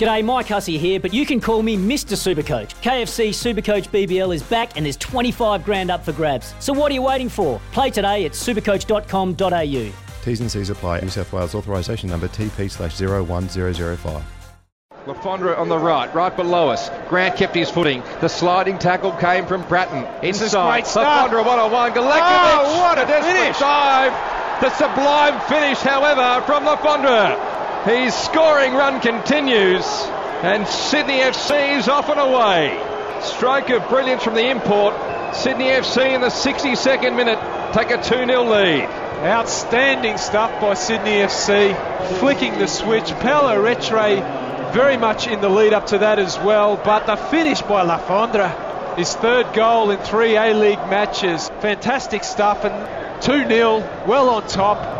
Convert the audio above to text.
G'day, Mike Hussey here, but you can call me Mr. Supercoach. KFC Supercoach BBL is back and there's 25 grand up for grabs. So what are you waiting for? Play today at supercoach.com.au. T's and C's apply. New South Wales authorisation number TP slash 01005. Le Fondre on the right, right below us. Grant kept his footing. The sliding tackle came from Brattan. Inside. Le Fondre one on one. Galekovic. Oh, what a desperate finish. dive. The sublime finish, however, from Le Fondre. His scoring run continues. And Sydney FC is off and away. Stroke of brilliance from the import. Sydney FC in the 62nd minute take a 2 0 lead. Outstanding stuff by Sydney FC. Flicking the switch. Paulo Retre very much in the lead up to that as well. But the finish by Le Fondre, his third goal in three A League matches. Fantastic stuff and 2 0, well on top.